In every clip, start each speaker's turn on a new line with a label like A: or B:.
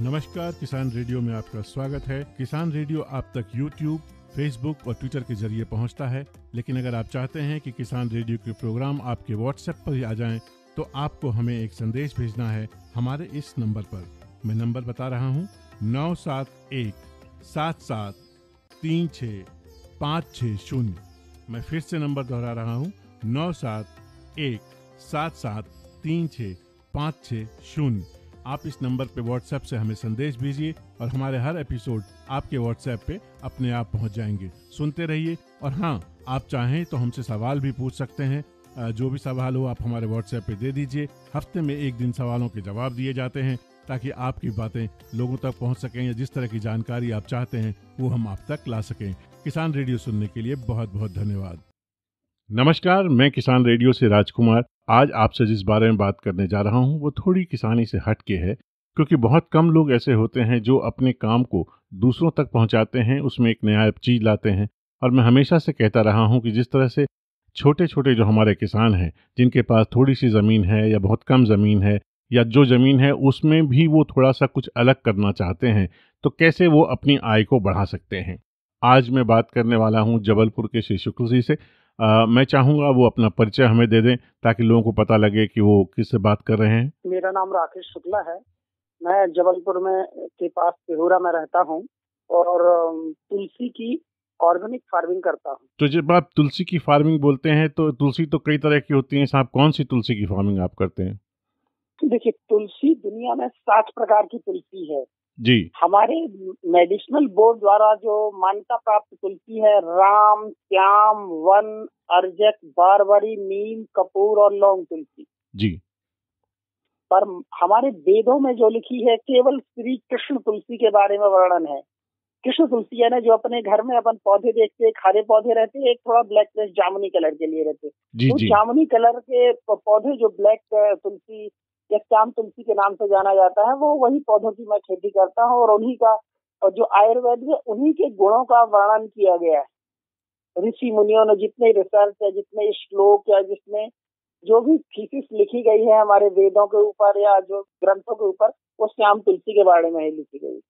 A: नमस्कार किसान रेडियो में आपका स्वागत है। किसान रेडियो आप तक यूट्यूब फेसबुक और ट्विटर के ज़रिए पहुँचता है। लेकिन अगर आप चाहते हैं कि किसान रेडियो के प्रोग्राम आपके व्हाट्सएप पर ही आ जाएँ, तो आपको हमें एक संदेश भेजना है हमारे इस नंबर पर। मैं नंबर बता रहा हूँ नौ सात एक सात सात तीन छ पाँच छ शून्य। मैं फिर से नंबर दोहरा रहा हूँ नौ सात एक सात सात तीन छ पाँच छ शून्य। आप इस नंबर पे व्हाट्सएप से हमें संदेश भेजिए और हमारे हर एपिसोड आपके व्हाट्सएप पे अपने आप पहुँच जाएँगे। सुनते रहिए और हाँ आप चाहें तो हमसे सवाल भी पूछ सकते हैं। जो भी सवाल हो आप हमारे व्हाट्सएप पे दे दीजिए। हफ़्ते में एक दिन सवालों के जवाब दिए जाते हैं ताकि आपकी बातें लोगों तक पहुँच सकें या जिस तरह की जानकारी आप चाहते हैं वो हम आप तक ला सकें। किसान रेडियो सुनने के लिए बहुत बहुत धन्यवाद। नमस्कार, मैं किसान रेडियो से राजकुमार। आज आपसे जिस बारे में बात करने जा रहा हूँ, वो थोड़ी किसानी से हट के है, क्योंकि बहुत कम लोग ऐसे होते हैं जो अपने काम को दूसरों तक पहुंचाते हैं, उसमें एक नया चीज़ लाते हैं। और मैं हमेशा से कहता रहा हूँ कि जिस तरह से छोटे छोटे जो हमारे किसान हैं, जिनके पास थोड़ी सी ज़मीन है या बहुत कम ज़मीन है, या जो ज़मीन है, उसमें भी वो थोड़ा सा कुछ अलग करना चाहते हैं तो कैसे वो अपनी आय को बढ़ा सकते हैं? आज मैं बात करने वाला हूँ जबलपुर के श्री शुक्ल जी से। अ, मैं चाहूँगा वो अपना परिचय हमें दे दें ताकि लोगों को पता लगे कि वो किससे बात कर रहे हैं।
B: मेरा नाम राकेश शुक्ला है। मैं जबलपुर में के पास तिहुरा में रहता हूँ और तुलसी की ऑर्गेनिक फ़ार्मिंग करता हूँ।
A: तो जब आप तुलसी की फ़ार्मिंग बोलते हैं तो तुलसी तो कई तरह की होती है साहब कौन सी तुलसी की फ़ार्मिंग आप करते हैं?
B: देखिए तुलसी दुनिया में सात प्रकार की तुलसी है।
A: जी।
B: हमारे मेडिसिनल बोर्ड द्वारा जो मान्यता प्राप्त तुलसी है राम श्याम वन अर्जक बारबरी नीम कपूर और लौंग तुलसी।
A: जी।
B: पर हमारे वेदों में जो लिखी है केवल श्री कृष्ण तुलसी के बारे में वर्णन है। कृष्ण तुलसी है ना जो अपने घर में अपन पौधे देखते हैं हरे पौधे रहते हैं एक थोड़ा ब्लैक जामुनी कलर के लिए रहते। हैं
A: जी
B: तो जामुनी कलर के पौधे जो ब्लैक तुलसी श्याम तुलसी के नाम से जाना जाता है वो वही पौधों की मैं खेती करता हूँ और उन्हीं का और जो आयुर्वेद में उन्हीं के गुणों का वर्णन किया गया है। ऋषि मुनियों ने जितने रिसर्च है जितने श्लोक या जिसमें जो भी थीसिस लिखी गई है हमारे वेदों के ऊपर या जो ग्रंथों के ऊपर वो श्याम तुलसी के बारे में ही लिखी गई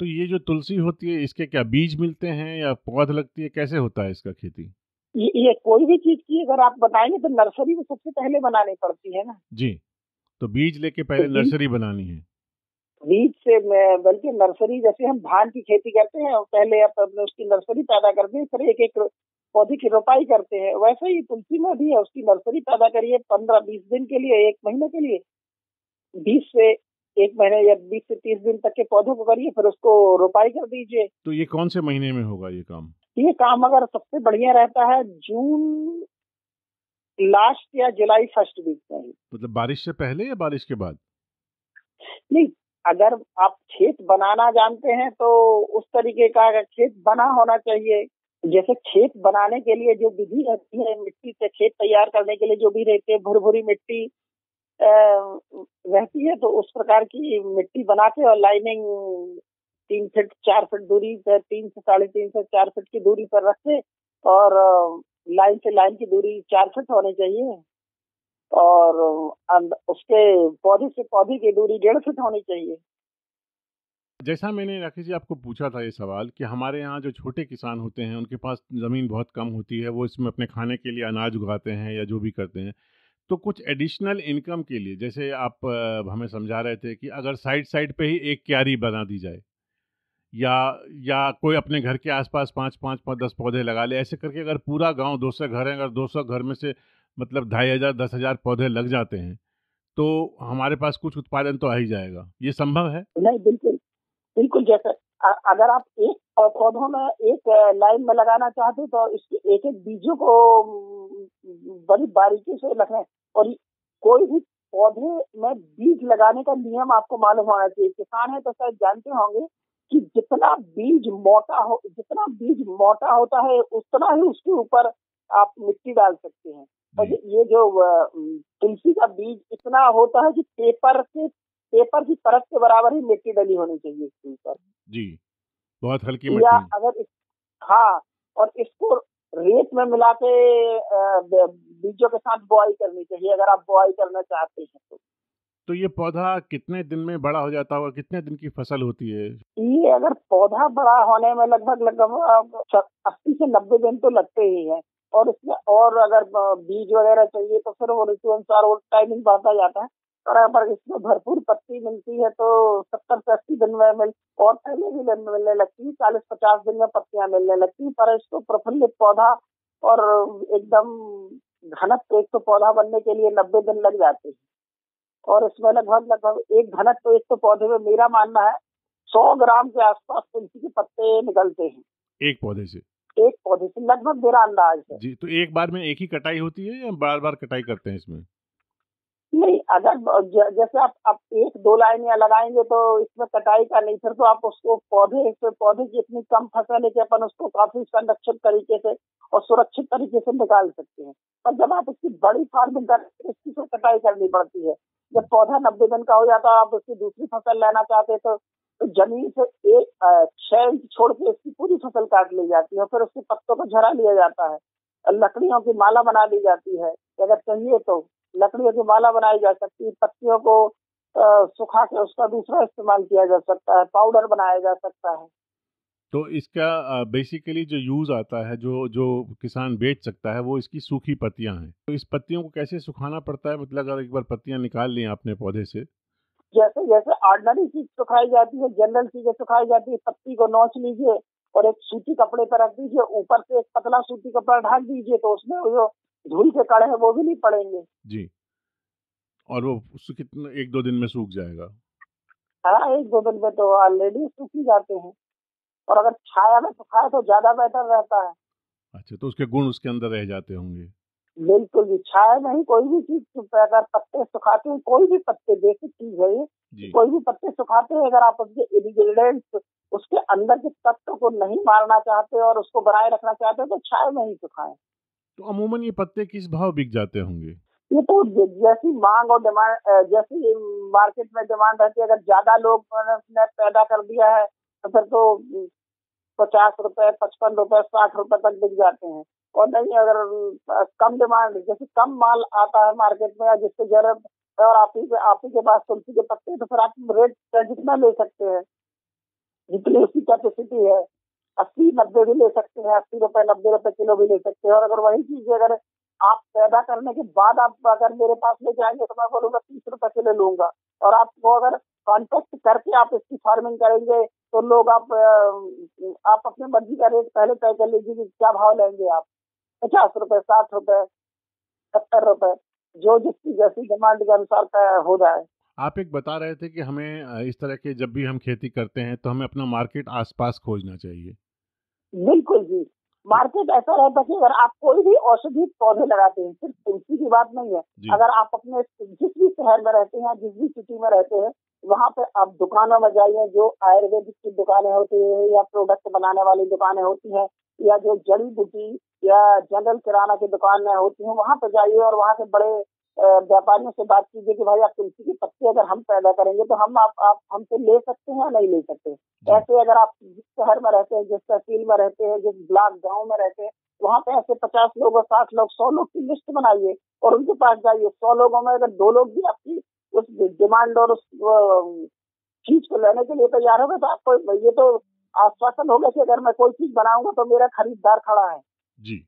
A: तो ये जो तुलसी होती है इसके क्या बीज मिलते हैं या पौध लगती है? कैसे होता है इसका खेती?
B: ये, ये कोई भी चीज़ की अगर आप बताएँगे तो नर्सरी में सबसे पहले बनानी पड़ती है ना।
A: जी। तो बीज लेके पहले
B: तो
A: नर्सरी बनानी है।
B: बीज से मैं- बल्कि नर्सरी जैसे हम धान की खेती करते हैं पहले आप अपने उसकी नर्सरी पैदा करते हैं फिर एक एक पौधे की रोपाई करते हैं वैसे ही तुलसी में भी है उसकी नर्सरी पैदा करिए पंद्रह बीस दिन के लिए एक महीने के लिए। बीस से एक महीने या बीस से तीस दिन तक के पौधों को करिए फिर उसको रोपाई कर दीजिए।
A: तो ये कौन से महीने में होगा ये काम?
B: ये काम अगर सबसे बढ़िया रहता है जून लास्ट या जुलाई फ़र्स्ट वीक में ही।
A: मतलब बारिश से पहले या बारिश के बाद?
B: नहीं अगर आप खेत बनाना जानते हैं तो उस तरीके का खेत बना होना चाहिए। जैसे खेत बनाने के लिए जो विधि रहती है मिट्टी से खेत तैयार करने के लिए जो भी रहती है भुरभुरी मिट्टी रहती है तो उस प्रकार की मिट्टी बना के और लाइनिंग तीन फीट चार फीट दूरी तीन से साढ़े तीन से चार फीट की दूरी पर रख के और लाइन से लाइन की दूरी चार फीट होनी चाहिए और उसके पौधे से पौधे की दूरी डेढ़ फीट होनी चाहिए।
A: जैसा मैंने राकेश जी आपको पूछा था ये सवाल कि हमारे यहाँ जो छोटे किसान होते हैं, उनके पास ज़मीन बहुत कम होती है, वो इसमें अपने खाने के लिए अनाज उगाते हैं या जो भी करते हैं। तो कुछ एडिशनल इनकम के लिए, जैसे आप हमें समझा रहे थे कि अगर साइड साइड पे ही एक क्यारी बना दी जाए या या कोई अपने घर के आसपास पाँच पाँच पाँच, दस पौधे लगा ले, ऐसे करके अगर पूरा गाँव दो सौ घर है, अगर दो सौ घर में से मतलब ढाई हज़ार, दस हज़ार पौधे लग जाते हैं तो हमारे पास कुछ उत्पादन तो आ ही जाएगा। ये संभव है?
B: नहीं, बिल्कुल बिल्कुल जैसे अगर आप एक पौधों में एक लाइन में लगाना चाहते तो इसके एक एक बीजों को बड़ी बारीकी से रखें और कोई भी पौधे में बीज लगाने का नियम आपको मालूम होना चाहिए। किसान है तो शायद जानते होंगे कि जितना बीज मोटा हो जितना बीज मोटा होता है उतना ही उसके ऊपर आप मिट्टी डाल सकते हैं। और ये जो तुलसी का बीज इतना होता है कि पेपर के पेपर की परत के बराबर ही मिट्टी डली होनी चाहिए इसके ऊपर।
A: जी बहुत हल्की
B: या अगर इस, हाँ और इसको रेत में मिला के बीजों के साथ बुआई करनी चाहिए अगर आप बुआई करना चाहते हैं तो।
A: तो ये पौधा कितने दिन में बड़ा हो जाता होगा? कितने दिन की फ़सल होती है?
B: ये अगर पौधा बड़ा होने में लगभग लगभग अस्सी से नब्बे दिन तो लगते ही है। और इसमें और अगर बीज वगैरह चाहिए तो फिर वो ऋतु अनुसार वो टाइमिंग बढ़ता जाता है। और अगर इसमें भरपूर पत्ती मिलती है तो सत्तर से अस्सी दिन में मिल, और पहले भी मिलने लगती है। चालीस पचास दिन में पत्तियाँ मिलने लगती है, पर इसको प्रफुल्लित पौधा और एकदम घनत्व एक तो पौधा बनने के लिए नब्बे दिन लग जाते हैं। और इसमें लगभग लगभग एक घनक तो एक तो पौधे में मेरा मानना है सौ ग्राम के आसपास तुलसी के पत्ते निकलते हैं।
A: एक पौधे से?
B: एक पौधे से लगभग मेरा अंदाज है।
A: जी तो एक बार में एक ही कटाई होती है या बार बार कटाई करते हैं इसमें?
B: नहीं अगर जैसे आप आप एक दो लाइन या लगाएँगे तो इसमें कटाई का नहीं फिर तो आप उसको पौधे से पौधे की इतनी कम फ़सल है कि अपन उसको काफ़ी संरक्षित तरीके से और सुरक्षित तरीके से निकाल सकते हैं। पर जब आप उसकी बड़ी फ़ार्मिंग कर इसकी तो कटाई करनी पड़ती है। जब पौधा नब्बे दिन का हो जाता है, आप उसकी दूसरी फ़सल लेना चाहते तो तो ज़मीन से एक छह इंच छोड़ के इसकी पूरी फ़सल काट ली जाती है फिर उसके पत्तों को झरा लिया जाता है। लकड़ियों की माला बना ली जाती है। अगर चाहिए तो लकड़ियों की माला बनाई जा सकती है, पत्तियों को सुखा के उसका दूसरा इस्तेमाल किया जा सकता है, पाउडर बनाया जा सकता है।
A: तो इसका बेसिकली जो यूज़ आता है जो जो किसान बेच सकता है वो इसकी सूखी पत्तियाँ हैं। तो इस पत्तियों को कैसे सुखाना पड़ता है? मतलब अगर एक बार पत्तियाँ निकाल ली आपने पौधे से।
B: जैसे जैसे ऑर्डनरी चीज़ सुखाई जाती है जनरल चीज़ें सुखाई जाती है पत्ती को नोच लीजिए और एक सूती कपड़े पर रख दीजिए ऊपर से एक पतला सूती कपड़ा ढाक दीजिए तो उसमें जो धूल के कड़े हैं वो भी नहीं पड़ेंगे।
A: जी। और वो कितने एक दो दिन में सूख जाएगा?
B: हाँ एक दो दिन में तो ऑलरेडी सूख ही जाते हैं। और अगर छाया में सुखाए तो ज़्यादा बेटर रहता है।
A: अच्छा तो उसके गुण उसके अंदर रह जाते होंगे।
B: बिल्कुल भी छाया नहीं कोई भी चीज़ अगर पत्ते सुखाते हैं कोई भी पत्ते बेसिक चीज़ है ये कोई भी पत्ते सुखाते हैं अगर आप उसके इन्ग्रीडियंट्स उसके अंदर के तत्व को नहीं मारना चाहते और उसको बनाए रखना चाहते हैं तो छाया में ही सुखाए।
A: तो अमूमन ये पत्ते किस भाव बिक जाते होंगे?
B: ये तो जैसी मांग और डिमांड जैसी मार्केट में डिमांड रहती है अगर ज़्यादा लोग ने पैदा कर दिया है तो फिर तो पचास रुपए, पचपन रुपए, साठ रुपए तक बिक जाते हैं। और नहीं, अगर कम डिमांड जैसे कम माल आता है मार्केट में या जिससे ज़रूरत और आप ही आप ही के पास तुलसी के पत्ते तो फिर आप रेट जितना ले सकते हैं, जितनी उसकी कैपेसिटी है, अस्सी, नब्बे भी ले सकते हैं, अस्सी रुपए, नब्बे रुपए किलो भी ले सकते हैं। और अगर वही चीज़ अगर आप पैदा करने के बाद आप अगर मेरे पास ले जाएँगे तो मैं बोलूँगा तीस रुपए किलो लूँगा। और आपको अगर कॉन्टेक्ट करके आप इसकी फ़ार्मिंग करेंगे तो लोग आप आप अपने मर्ज़ी का रेट पहले तय कर लीजिए कि क्या भाव लेंगे आप। पचास रुपए साठ रुपए सत्तर रुपए जो जिसकी जैसी डिमांड के अनुसार हो जाए।
A: आप एक बता रहे थे कि हमें इस तरह के जब भी हम खेती करते हैं तो हमें अपना मार्केट आसपास खोजना चाहिए।
B: बिल्कुल जी। मार्केट ऐसा रहता है कि अगर आप कोई भी औषधि पौधे लगाते हैं सिर्फ़ तुलसी की बात नहीं है। अगर आप अपने जिस भी शहर में रहते हैं जिस भी सिटी में रहते हैं वहाँ पे आप दुकानों में जाइए जो आयुर्वेदिक की दुकानें होती है या प्रोडक्ट बनाने वाली दुकानें होती हैं या जो जड़ी बूटी या जनरल किराना की दुकान होती है वहाँ पे जाइए और वहाँ से बड़े व्यापारियों से बात कीजिए कि भाई आप तुलसी के पत्ते अगर हम पैदा करेंगे तो हम आप, आप हमसे ले सकते हैं या नहीं ले सकते? ऐसे अगर आप जिस शहर में रहते हैं जिस तहसील में रहते हैं जिस ब्लॉक गाँव में रहते हैं वहाँ पे ऐसे पचास लोग और साठ लोग सौ लोग की लिस्ट बनाइए और उनके पास जाइए। सौ लोगों में अगर दो लोग भी आपकी उस डिमांड और उस चीज़ को लेने के लिए तैयार होगा तो आपको ये तो आश्वासन होगा कि अगर मैं कोई चीज़ बनाऊँगा तो मेरा खरीदार खड़ा है।
A: जी।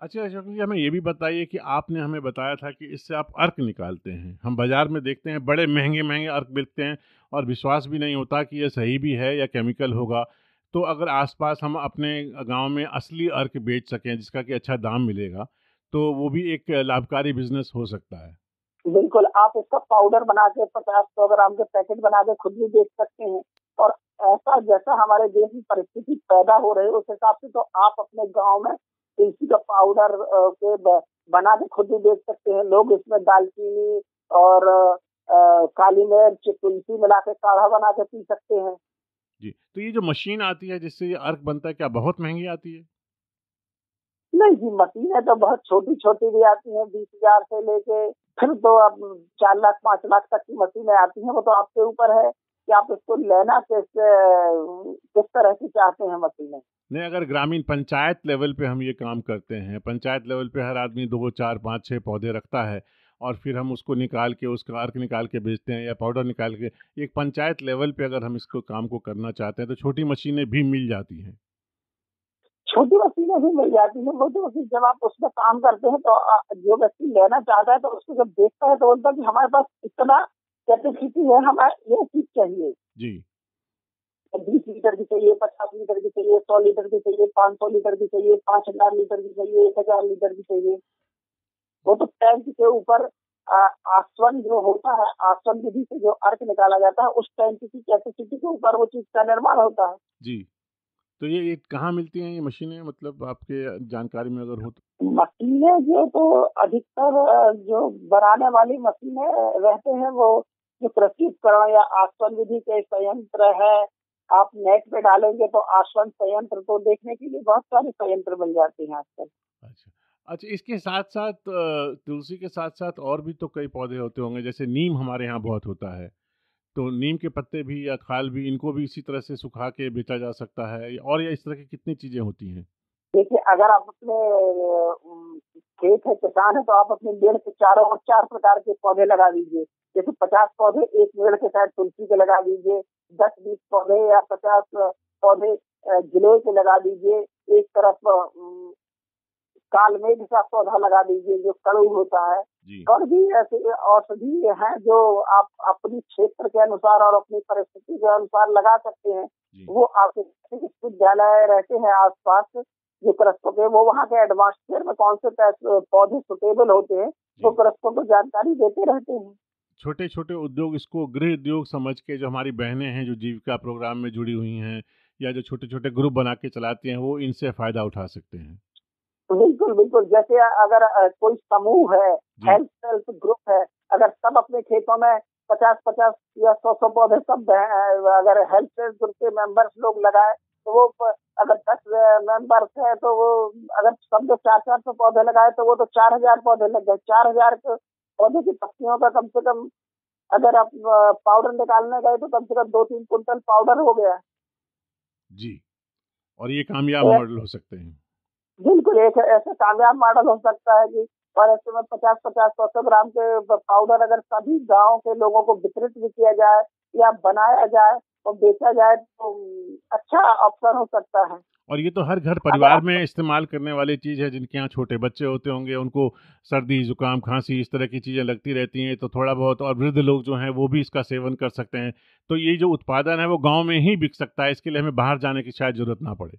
A: अच्छा अशोक जी, हमें ये भी बताइए कि आपने हमें बताया था कि इससे आप अर्क निकालते हैं। हम बाज़ार में देखते हैं, बड़े महँगे महँगे अर्क बिकते हैं और विश्वास भी नहीं होता कि ये सही भी है या केमिकल होगा। तो अगर आसपास हम अपने गाँव में असली अर्क बेच सकें जिसका कि अच्छा दाम मिलेगा तो वो भी एक लाभकारी बिज़नेस हो सकता है।
B: बिल्कुल आप इसका पाउडर बना के पचास सौ ग्राम के पैकेट बना के खुद भी बेच सकते हैं। और ऐसा जैसा हमारे देश में परिस्थिति पैदा हो रही है उस हिसाब से तो आप अपने गाँव में तुलसी का पाउडर के बना के खुद भी बेच सकते हैं। लोग इसमें दालचीनी और काली मिर्च तुलसी मिला के काढ़ा बना के पी सकते हैं।
A: जी तो ये जो मशीन आती है जिससे ये अर्क बनता है क्या बहुत महँगी आती है?
B: नहीं जी मशीनें तो बहुत छोटी छोटी भी आती हैं बीस हज़ार से लेके फिर तो अब चार लाख, पाँच लाख तक की मशीनें आती हैं, वो तो आपके ऊपर है कि आप इसको लेना किस किस तरह की चाहते हैं मशीनें?
A: नहीं, अगर ग्रामीण पंचायत लेवल पे हम ये काम करते हैं, पंचायत लेवल पे हर आदमी दो, चार, पाँच छः पौधे रखता है और फिर हम उसको निकाल के उसका अर्क निकाल के बेचते हैं या पाउडर निकाल के, एक पंचायत लेवल पे अगर हम इसको, काम को करना चाहते हैं तो छोटी मशीनें भी मिल जाती हैं।
B: छोटी मशीनें भी मिल जाती है। छोटी मशीन जब आप उसमें काम करते हैं तो जो व्यक्ति लेना चाहता है तो उसको जब देखता है तो बोलता है कि हमारे पास इतना कैपेसिटी है हमें ये चीज़ चाहिए।
A: जी।
B: बीस लीटर की चाहिए पचास लीटर की चाहिए सौ लीटर की चाहिए पाँच सौ लीटर की चाहिए पाँच हज़ार लीटर की चाहिए एक हज़ार लीटर की चाहिए। वो तो टैंक के ऊपर आसवन जो होता है आसवन विधि से जो अर्थ निकाला जाता है उस टैंक की कैपेसिटी के ऊपर वो चीज़ का निर्माण होता है।
A: जी। तो ये ये कहाँ मिलती हैं ये मशीनें? मतलब आपके जानकारी में अगर हो तो।
B: मशीनें जो तो अधिकतर जो बनाने वाली मशीनें रहते हैं वो जो कृषि उपकरण या आसवन विधि के संयंत्र है। आप नेट पे डालेंगे तो आसवन संयंत्र तो देखने के लिए बहुत सारे संयंत्र मिल जाते हैं आजकल।
A: अच्छा। अच्छा इसके साथ साथ तुलसी के साथ साथ और भी तो कई पौधे होते होंगे जैसे नीम हमारे यहाँ बहुत होता है। तो नीम के पत्ते भी या खाल भी इनको भी इसी तरह से सुखा के बेचा जा सकता है और या इस तरह की कितनी चीज़ें होती हैं?
B: देखिए, अगर आप अपने खेत है, किसान है तो आप अपने पेड़ के चारों और चार प्रकार के पौधे लगा दीजिए। जैसे पचास पौधे, एक पेड़ के साथ तुलसी के लगा दीजिए। दस, बीस पौधे या पचास पौधे गिलोय के लगा दीजिए। एक तरफ़ कालमेघ का पौधा लगा दीजिए जो कड़ू होता है। और भी ऐसे औषधि हैं जो आप अपनी क्षेत्र के अनुसार और अपनी परिस्थिति के अनुसार लगा सकते हैं। वो आपके विश्वविद्यालय रहते हैं आसपास जो कृषकों के वो वहाँ के एडवांसफेयर में कौन से पौधे सुटेबल होते हैं वो कृषकों को जानकारी देते रहते हैं।
A: छोटे छोटे उद्योग इसको गृह उद्योग समझ के जो हमारी बहनें हैं जो जीविका प्रोग्राम में जुड़ी हुई हैं या जो छोटे छोटे ग्रुप बना के चलाती हैं वो इनसे फ़ायदा उठा सकते हैं।
B: बिल्कुल बिल्कुल जैसे अगर कोई समूह है हेल्थ हेल्थ ग्रुप है अगर सब अपने खेतों में पचास पचास या सौ सौ पौधे सब अगर हेल्थ हेल्थ ग्रुप के मेंबर्स लोग लगाए तो वो अगर दस मेंबर्स है तो वो अगर सब जो चार चार सौ पौधे लगाए तो वो तो चार हज़ार पौधे लग गए। चार हज़ार पौधे की पत्तियों का कम से कम अगर आप पाउडर निकालने गए तो कम से कम दो तीन कुंटल पाउडर हो गया।
A: जी और ये कामयाब मॉडल हो सकते हैं।
B: बिल्कुल, एक ऐसे कामयाब मॉडल हो सकता है कि और ऐसे में पचास पचास सौ सौ ग्राम के पाउडर अगर सभी गाँव के लोगों को वितरित भी किया जाए या बनाया जाए और बेचा जाए तो अच्छा अवसर हो सकता है।
A: और ये तो हर घर परिवार में इस्तेमाल करने वाली चीज़ है, जिनके यहाँ छोटे बच्चे होते होंगे, उनको सर्दी, जुकाम, खांसी इस तरह की चीज़ें लगती रहती हैं तो थोड़ा बहुत और वृद्ध लोग जो हैं, वो भी इसका सेवन कर सकते हैं। तो ये जो उत्पादन है, वो गाँव में ही बिक सकता है, इसके लिए हमें बाहर जाने की शायद ज़रूरत ना पड़े।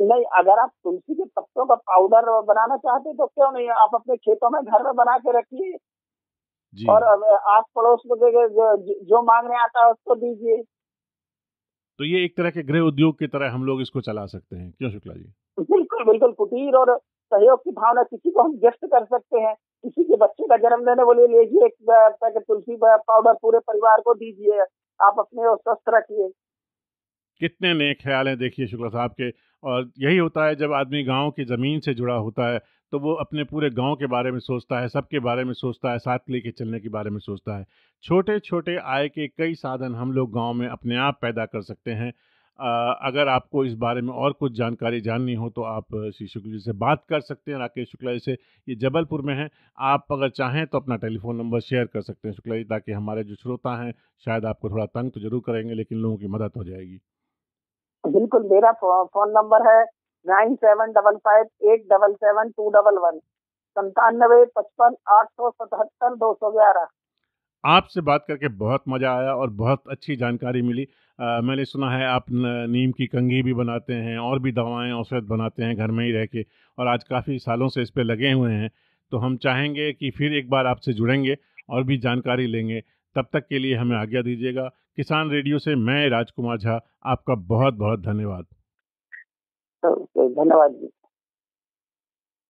B: नहीं अगर आप तुलसी के पत्तों का पाउडर बनाना चाहते तो क्यों नहीं? आप अपने खेतों में घर में बना के रखिए। और आस पड़ोस में जो जो मांगने आता है उसको दीजिए।
A: तो ये एक तरह के गृह उद्योग की तरह हम लोग इसको चला सकते हैं। क्यों शुक्ला जी?
B: बिल्कुल बिल्कुल कुटीर और सहयोग की भावना किसी को हम गिफ्ट कर सकते हैं। किसी के बच्चे का जन्म देने बोले लीजिए एक पैकेट तुलसी पाउडर पूरे परिवार को दीजिए। आप अपने स्वस्थ रखिए।
A: कितने नए ख्याल हैं देखिए शुक्ला साहब के। और यही होता है जब आदमी गाँव की ज़मीन से जुड़ा होता है तो वो अपने पूरे गाँव के बारे में सोचता है, सबके बारे में सोचता है, साथ लेके चलने के बारे में सोचता है। छोटे छोटे आय के कई साधन हम लोग गाँव में अपने आप पैदा कर सकते हैं। अगर आपको इस बारे में और कुछ जानकारी जाननी हो तो आप श्री शुक्ल जी से बात कर सकते हैं, राकेश शुक्ला जी से। ये जबलपुर में है। आप अगर चाहें तो अपना टेलीफोन नंबर शेयर कर सकते हैं शुक्ला जी, ताकि हमारे जो श्रोता हैं, शायद आपको थोड़ा तंग तो ज़रूर करेंगे, लेकिन लोगों की मदद हो जाएगी।
B: बिल्कुल मेरा फ़ोन नंबर है nine seven double five eight double seven two double one. संतानवे पचपन आठ सौ सतहत्तर दो सौ ग्यारह।
A: आपसे बात करके बहुत मज़ा आया और बहुत अच्छी जानकारी मिली। आ, मैंने सुना है आप नीम की कंघी भी बनाते हैं और भी दवाएँ औषध बनाते हैं घर में ही रह के और आज काफ़ी सालों से इस पर लगे हुए हैं। तो हम चाहेंगे कि फिर एक बार आपसे जुड़ेंगे और भी जानकारी लेंगे। तब तक के लिए हमें आज्ञा दीजिएगा। किसान रेडियो से मैं राजकुमार झा आपका बहुत बहुत धन्यवाद
B: धन्यवाद जी।